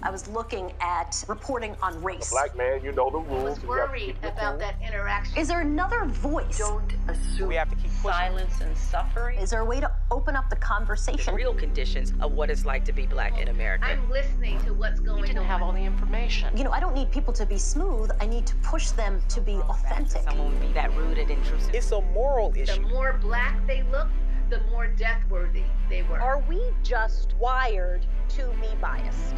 I was looking at reporting on race. Black man, you know the rules. I was worried about that interaction. Is there another voice? Don't assume. We have to keep pushing. Silence and suffering. Is there a way to open up the conversation? The real conditions of what it's like to be black in America. I'm listening to what's going on. You didn't on. have all the information. You know, I don't need people to be smooth. I need to push them to be authentic. Someone would be that rude and intrusive. It's a moral issue. The more black they look, the more death worthy they were. Are we just wired to be biased?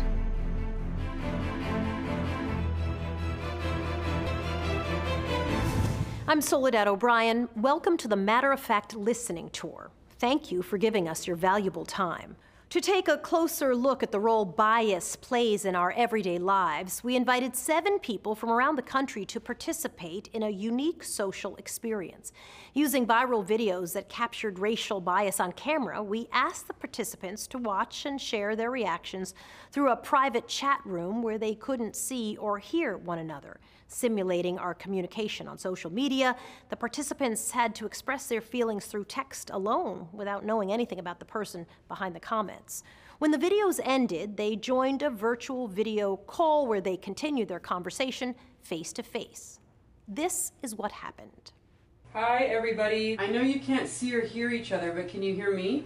I'm Soledad O'Brien. Welcome to the Matter of Fact Listening Tour. Thank you for giving us your valuable time. To take a closer look at the role bias plays in our everyday lives, we invited seven people from around the country to participate in a unique social experience. Using viral videos that captured racial bias on camera, we asked the participants to watch and share their reactions through a private chat room where they couldn't see or hear one another simulating our communication on social media. The participants had to express their feelings through text alone without knowing anything about the person behind the comments. When the videos ended, they joined a virtual video call where they continued their conversation face to face. This is what happened. Hi, everybody. I know you can't see or hear each other, but can you hear me?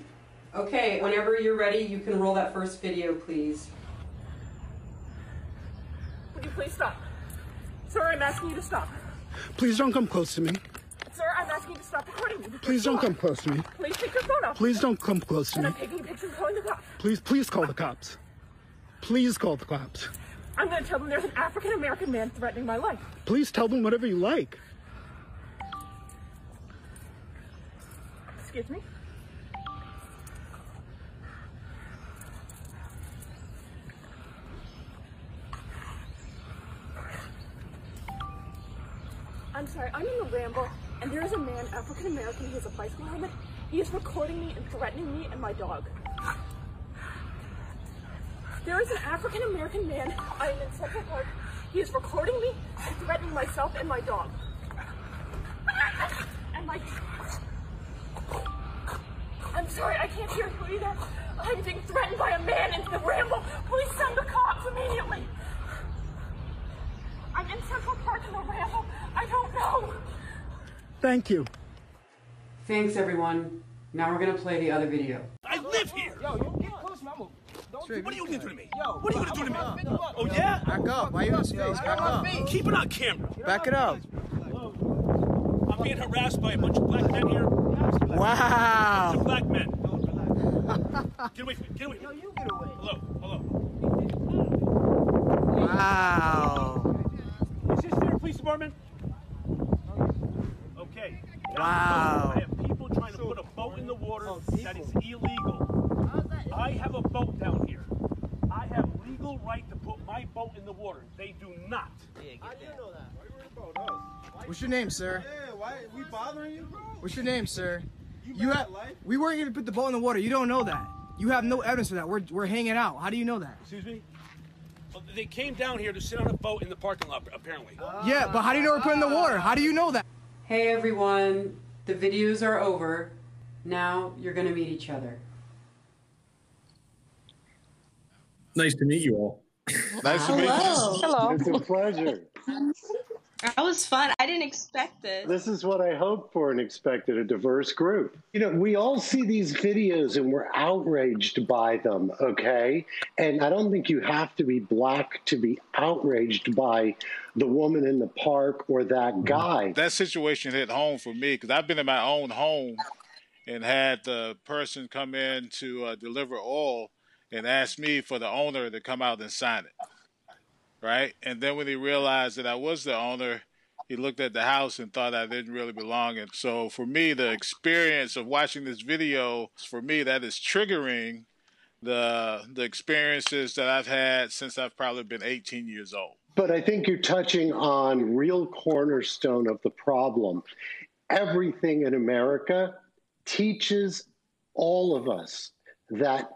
Okay, whenever you're ready, you can roll that first video, please. Would you please stop? Sir, I'm asking you to stop. Please don't come close to me. Sir, I'm asking you to stop recording me. Please don't come close to me. Please take your phone off. Please don't come close to And me. I'm taking a picture and calling the cops. Please, please call the cops. Please call the cops. I'm going to tell them there's an African American man threatening my life. Please tell them whatever you like. Excuse me? I'm in the Ramble, and there is a man, African American, he has a bicycle helmet. He is recording me and threatening me and my dog. There is an African American man, I am in Central Park. He is recording me and threatening myself and my dog. And my. I'm sorry, I can't hear you either. I'm being threatened by a man in the Ramble. Please send the cops immediately. I'm in Central Park in the Ramble. I don't know. Thank you. Thanks, everyone. Now we're gonna play the other video. I live here. Yo, you get close, man. I'm What are you gonna do to me? Yo, what are you gonna do to me? Oh yeah? Back up. Why are you in space? Back up. Keep it on camera. Back it up. I'm being harassed by a bunch of black men here. Wow. Bunch of black men. Get away from me. Get away from me. you get away. Hello. Hello. Wow. Is this your police department? Okay. Wow. I have people trying to put a boat in the water oh, that is illegal. I have a boat down here. I have legal right to put my boat in the water. They do not. What's your name, sir? Yeah, why we bothering you, bro? What's your name, sir? You, You have. life? We weren't gonna put the boat in the water. You don't know that. You have no evidence for that. We're we're hanging out. How do you know that? Excuse me? Well, they came down here to sit on a boat in the parking lot, apparently. Yeah, but how do you know we're putting the water? How do you know that? Hey, everyone. The videos are over. Now you're gonna meet each other. Nice to meet you all. Nice to meet you. Hello. It's a pleasure. That was fun. I didn't expect this. This is what I hoped for and expected a diverse group. You know, we all see these videos and we're outraged by them, okay? And I don't think you have to be black to be outraged by the woman in the park or that guy. That situation hit home for me because I've been in my own home and had the person come in to uh, deliver oil and ask me for the owner to come out and sign it. Right? And then when he realized that I was the owner, he looked at the house and thought I didn't really belong. And so for me, the experience of watching this video, for me, that is triggering the the experiences that I've had since I've probably been 18 years old. But I think you're touching on real cornerstone of the problem. Everything in America teaches all of us that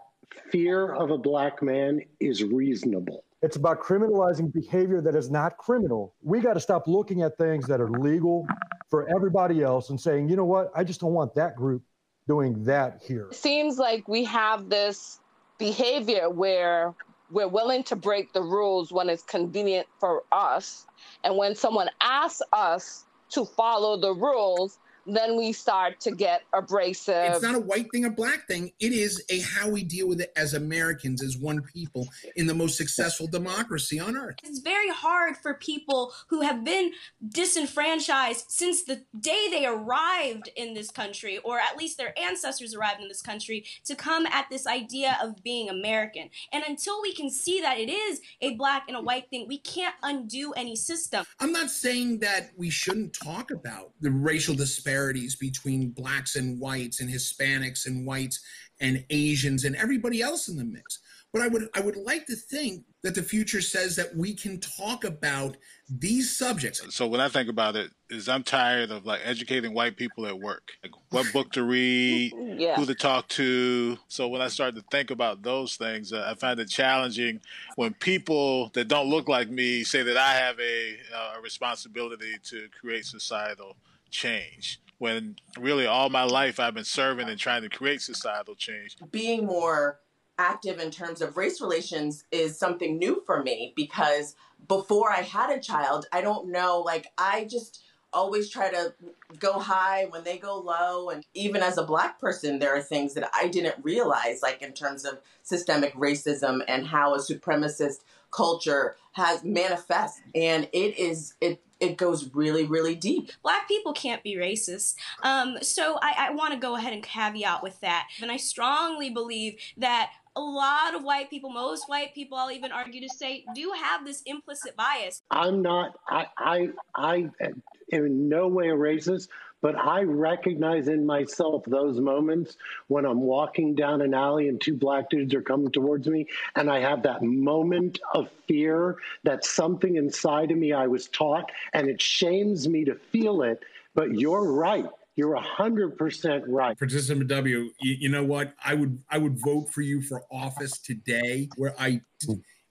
fear of a black man is reasonable. It's about criminalizing behavior that is not criminal. We got to stop looking at things that are legal for everybody else and saying, you know what, I just don't want that group doing that here. It seems like we have this behavior where we're willing to break the rules when it's convenient for us. And when someone asks us to follow the rules, then we start to get abrasive. It's not a white thing or black thing. It is a how we deal with it as Americans, as one people in the most successful democracy on earth. It's very hard for people who have been disenfranchised since the day they arrived in this country, or at least their ancestors arrived in this country, to come at this idea of being American. And until we can see that it is a black and a white thing, we can't undo any system. I'm not saying that we shouldn't talk about the racial disparity disparities between blacks and whites and Hispanics and whites and Asians and everybody else in the mix. But I would I would like to think that the future says that we can talk about these subjects. So when I think about it, is I'm tired of like educating white people at work, like what book to read, yeah. who to talk to. So when I start to think about those things, uh, I find it challenging when people that don't look like me say that I have a, uh, a responsibility to create societal change when really all my life I've been serving and trying to create societal change. Being more active in terms of race relations is something new for me because before I had a child, I don't know, like, I just always try to go high when they go low. And even as a black person, there are things that I didn't realize, like in terms of systemic racism and how a supremacist culture has manifest. And it is, it it goes really, really deep. Black people can't be racist. Um, so I, I want to go ahead and caveat with that. And I strongly believe that a lot of white people, most white people, I'll even argue to say, do have this implicit bias. I'm not, I, I, I am in no way a racist, but I recognize in myself those moments when I'm walking down an alley and two black dudes are coming towards me, and I have that moment of fear that something inside of me I was taught, and it shames me to feel it. But you're right. You're hundred percent right. Participant W, you, you know what? I would I would vote for you for office today, where I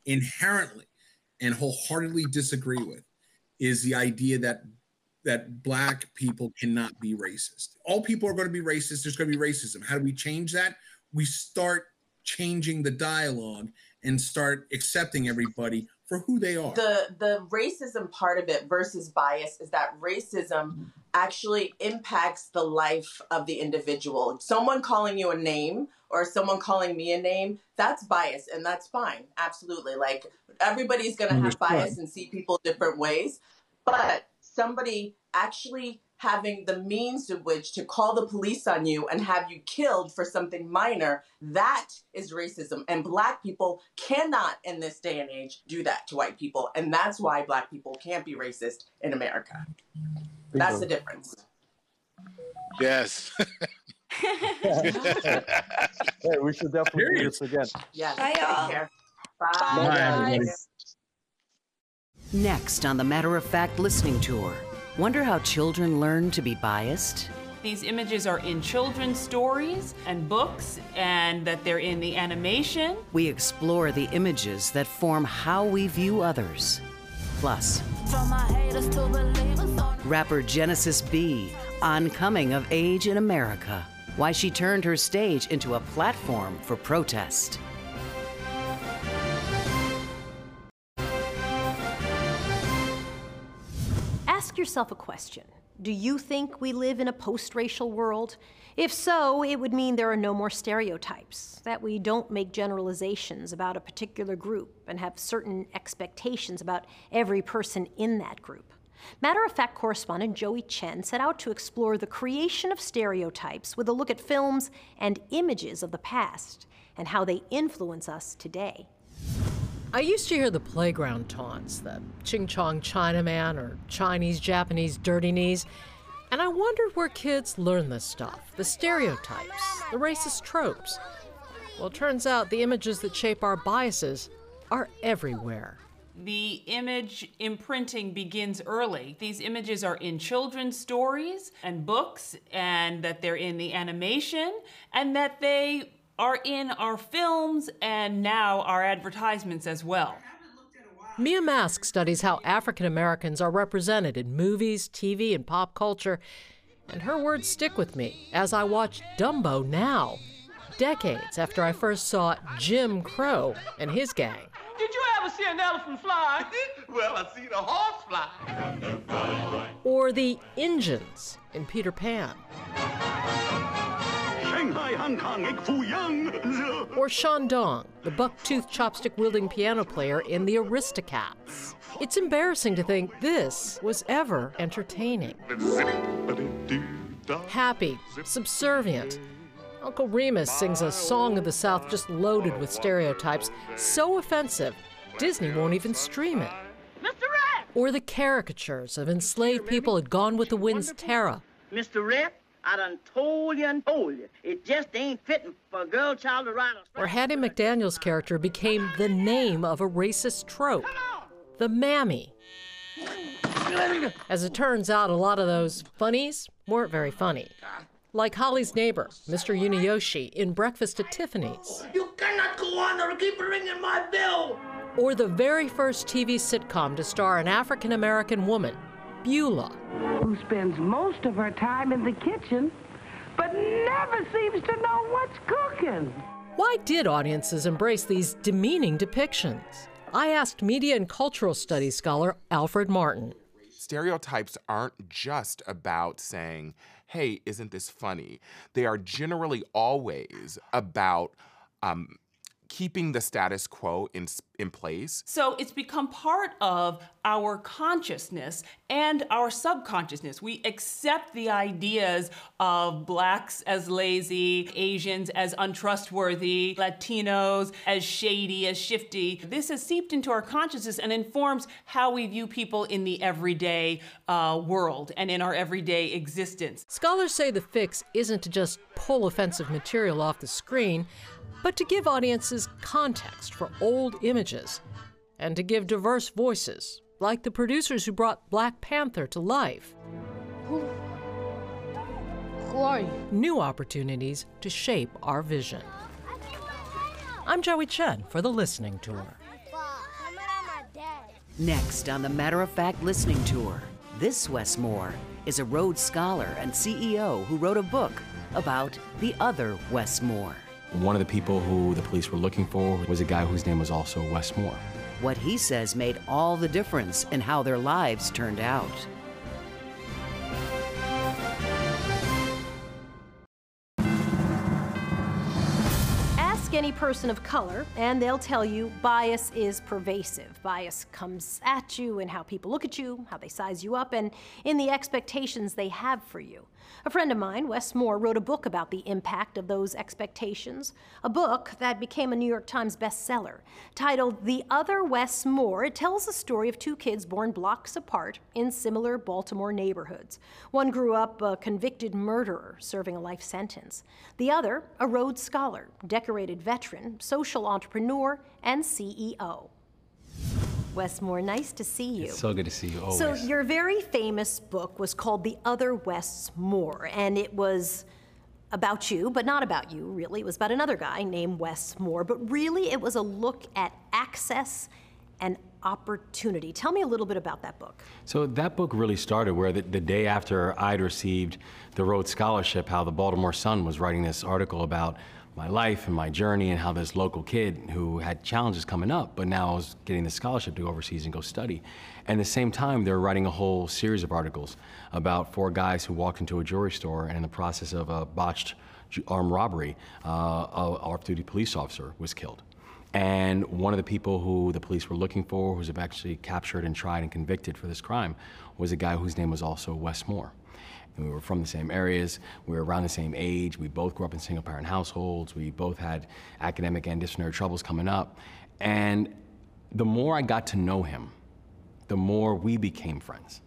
inherently and wholeheartedly disagree with is the idea that that black people cannot be racist. All people are going to be racist. There's going to be racism. How do we change that? We start changing the dialogue and start accepting everybody for who they are. The the racism part of it versus bias is that racism mm-hmm. actually impacts the life of the individual. Someone calling you a name or someone calling me a name, that's bias and that's fine. Absolutely. Like everybody's going to have bias and see people different ways, but somebody actually having the means to which to call the police on you and have you killed for something minor, that is racism. And black people cannot in this day and age do that to white people. And that's why black people can't be racist in America. That's the difference. Yes. hey, we should definitely do this again. Yes. Bye, y'all. Bye. Bye, everybody. Next on the Matter of Fact listening tour, wonder how children learn to be biased? These images are in children's stories and books, and that they're in the animation. We explore the images that form how we view others. Plus, rapper Genesis Be on coming of age in America, why she turned her stage into a platform for protest. Yourself a question. Do you think we live in a post racial world? If so, it would mean there are no more stereotypes, that we don't make generalizations about a particular group and have certain expectations about every person in that group. Matter of fact correspondent Joey Chen set out to explore the creation of stereotypes with a look at films and images of the past and how they influence us today. I used to hear the playground taunts, the Ching Chong Chinaman or Chinese Japanese dirty knees, and I wondered where kids learn this stuff the stereotypes, the racist tropes. Well, it turns out the images that shape our biases are everywhere. The image imprinting begins early. These images are in children's stories and books, and that they're in the animation, and that they are in our films and now our advertisements as well. Mia Mask studies how African Americans are represented in movies, TV, and pop culture, and her words stick with me as I watch Dumbo now. decades after I first saw Jim Crow and his gang. Did you ever see an elephant fly? well, I seen a horse fly. Or the Injuns in Peter Pan. Shanghai, Hong Kong, ik fu young. Or Shun Gon, the buck-toothed chopstick-wielding piano player in The Aristocats. It's embarrassing to think this was ever entertaining. Happy, subservient. Uncle Remus sings a song of the South just loaded with stereotypes, so offensive, Disney won't even stream it. Mr. Rat! Or the caricatures of enslaved people at Gone with the Wind's Tara. Mr. Rat, I done told you and told you. It just ain't fitting for a girl child to ride a... Or Hattie McDaniel's character became the name of a racist trope. The mammy. As it turns out, a lot of those funnies weren't very funny. Like Holly's neighbor, Mr. Yunioshi, in Breakfast at Tiffany's. You cannot go on or keep ringing my bell. Or the very first TV sitcom to star an African American woman, Beulah. Who spends most of her time in the kitchen, but never seems to know what's cooking. Why did audiences embrace these demeaning depictions? I asked media and cultural studies scholar Alfred Martin. Stereotypes aren't just about saying, hey, isn't this funny? They are generally always about um, keeping the status quo in, in place. So it's become part of our consciousness and our subconsciousness. We accept the ideas of blacks as lazy, Asians as untrustworthy, Latinos as shady, as shifty. This has seeped into our consciousness and informs how we view people in the everyday uh, world and in our everyday existence. Scholars say the fix isn't to just pull offensive material off the screen, but to give audiences context for old images and to give diverse voices, like the producers who brought Black Panther to life. Who, who are you? New opportunities to shape our vision. I'm Joey Chen for the Listening Tour. Next on the Matter of Fact Listening Tour, this Wes Moore is a Rhodes Scholar and CEO who wrote a book about the other Wes Moore. One of the people who the police were looking for was a guy whose name was also Wes Moore. What he says made all the difference in how their lives turned out. Any person of color, and they'll tell you bias is pervasive. Bias comes at you in how people look at you, how they size you up, and in the expectations they have for you. A friend of mine, Wes Moore, wrote a book about the impact of those expectations, a book that became a New York Times bestseller. Titled The Other Wes Moore, it tells the story of two kids born blocks apart in similar Baltimore neighborhoods. One grew up a convicted murderer serving a life sentence, the other, a Rhodes Scholar, decorated veteran, social entrepreneur, and CEO. Wes Moore, nice to see you. It's so good to see you always. So your very famous book was called The Other Wes Moore, and it was about you, but not about you, really. It was about another guy named Wes Moore, but really it was a look at access and opportunity. Tell me a little bit about that book. So that book really started where the, the day after I'd received the Rhodes Scholarship, how the Baltimore Sun was writing this article about my life and my journey and how this local kid who had challenges coming up, but now was getting the scholarship to go overseas and go study. And at the same time, they were writing a whole series of articles about four guys who walked into a jewelry store and in the process of a botched armed robbery, uh, a off-duty police officer was killed. And one of the people who the police were looking for, who was actually captured and tried and convicted for this crime, was a guy whose name was also Wes Moore and we were from the same areas. We were around the same age. We both grew up in single parent households. We both had academic and disciplinary troubles coming up. And the more I got to know him, the more we became friends.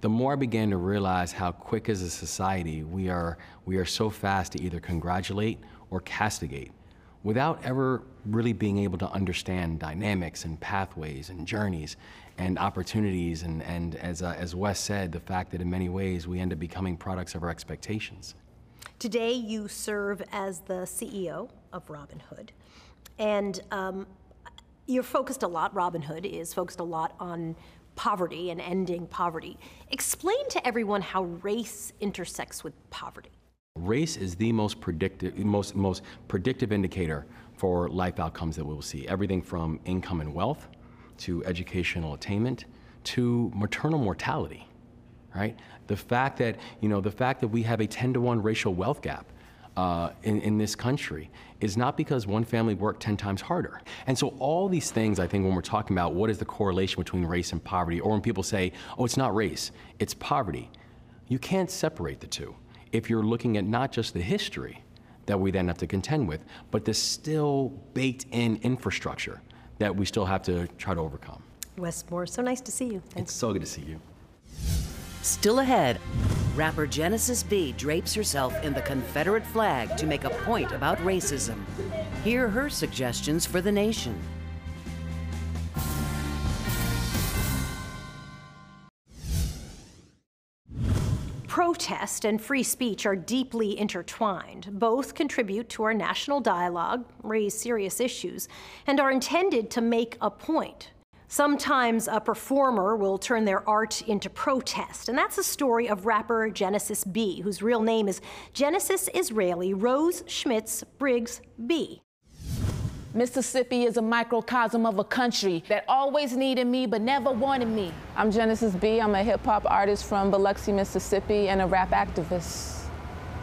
The more I began to realize how quick as a society we are, we are so fast to either congratulate or castigate without ever really being able to understand dynamics and pathways and journeys and opportunities. And, and as, uh, as Wes said, the fact that in many ways we end up becoming products of our expectations. Today, you serve as the CEO of Robin Hood. And um, you're focused a lot, Robin Hood is focused a lot on poverty and ending poverty. Explain to everyone how race intersects with poverty. Race is the most predictive, most, most predictive indicator for life outcomes that we will see. Everything from income and wealth to educational attainment to maternal mortality, right? The fact that, you know, the fact that we have a 10 to 1 racial wealth gap uh, in, in this country is not because one family worked 10 times harder. And so all these things, I think, when we're talking about what is the correlation between race and poverty, or when people say, oh, it's not race, it's poverty, you can't separate the two if you're looking at not just the history that we then have to contend with, but the still baked in infrastructure that we still have to try to overcome. Wes Moore, so nice to see you. Thanks. It's so good to see you. Still ahead, rapper Genesis Be drapes herself in the Confederate flag to make a point about racism. Hear her suggestions for the nation. Protest and free speech are deeply intertwined. Both contribute to our national dialogue, raise serious issues, and are intended to make a point. Sometimes a performer will turn their art into protest, and that's the story of rapper Genesis Be, whose real name is Genesis Israeli Rose Schmitz Briggs B. Mississippi is a microcosm of a country that always needed me but never wanted me. I'm Genesis Be. I'm a hip hop artist from Biloxi, Mississippi, and a rap activist.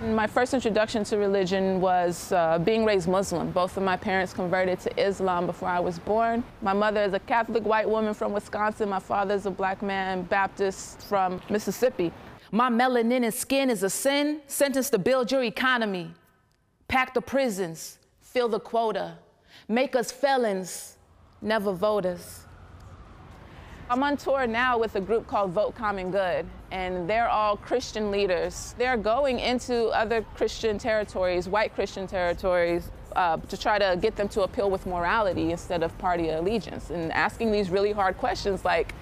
My first introduction to religion was uh, being raised Muslim. Both of my parents converted to Islam before I was born. My mother is a Catholic white woman from Wisconsin. My father is a black man, Baptist from Mississippi. My melanin and skin is a sin, sentenced to build your economy, pack the prisons, fill the quota make us felons, never voters. I'm on tour now with a group called Vote Common Good, and they're all Christian leaders. They're going into other Christian territories, white Christian territories, uh, to try to get them to appeal with morality instead of party allegiance, and asking these really hard questions like,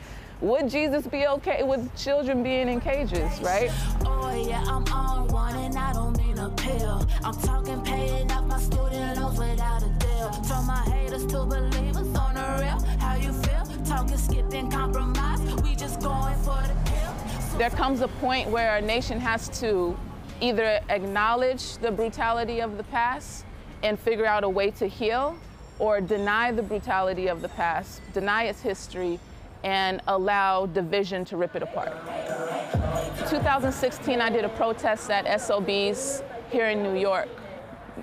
would Jesus be okay with children being in cages, right? Oh yeah, I'm on one and I don't mean a pill. I'm talking paying off my student loans without a deal. My haters to believers on the real. How you feel? Talking skipping compromise. We just going for the kill. There comes a point where a nation has to either acknowledge the brutality of the past and figure out a way to heal or deny the brutality of the past, deny its history, and allow division to rip it apart. 2016, I did a protest at SOBs here in New York.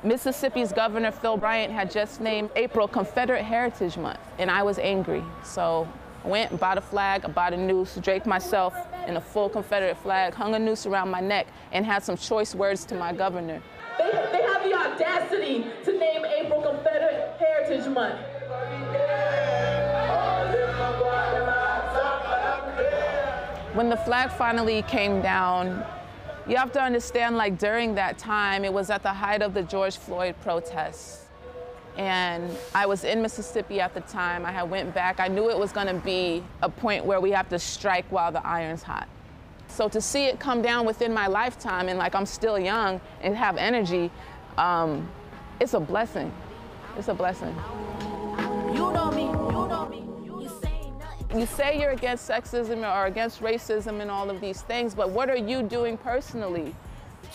Mississippi's Governor Phil Bryant had just named April Confederate Heritage Month, and I was angry. So I went and bought a flag, I bought a noose, draped myself in a full Confederate flag, hung a noose around my neck, and had some choice words to my governor. They, they have the audacity to name April Confederate Heritage Month. When the flag finally came down, you have to understand, like during that time, it was at the height of the George Floyd protests. And I was in Mississippi at the time. I had went back. I knew it was gonna be a point where we have to strike while the iron's hot. So to see it come down within my lifetime and like I'm still young and have energy, um, it's a blessing. It's a blessing. You say you're against sexism or against racism and all of these things, but what are you doing personally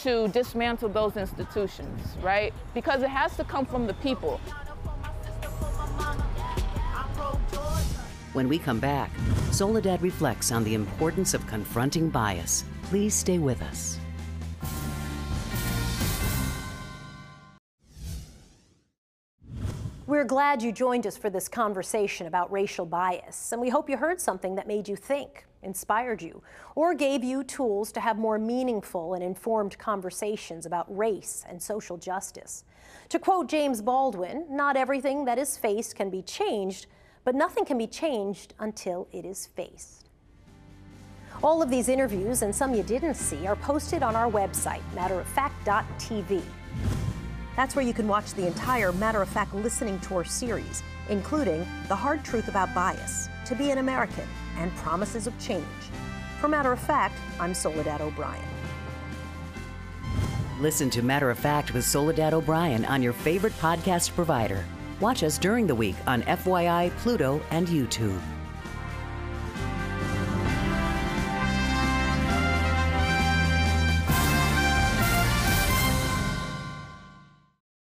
to dismantle those institutions, right? Because it has to come from the people. When we come back, Soledad reflects on the importance of confronting bias. Please stay with us. Glad you joined us for this conversation about racial bias, and we hope you heard something that made you think, inspired you, or gave you tools to have more meaningful and informed conversations about race and social justice. To quote James Baldwin, not everything that is faced can be changed, but nothing can be changed until it is faced. All of these interviews and some you didn't see are posted on our website, matteroffact.tv. That's where you can watch the entire Matter of Fact listening tour series, including The Hard Truth About Bias, To Be an American, and Promises of Change. For Matter of Fact, I'm Soledad O'Brien. Listen to Matter of Fact with Soledad O'Brien on your favorite podcast provider. Watch us during the week on FYI, Pluto, and YouTube.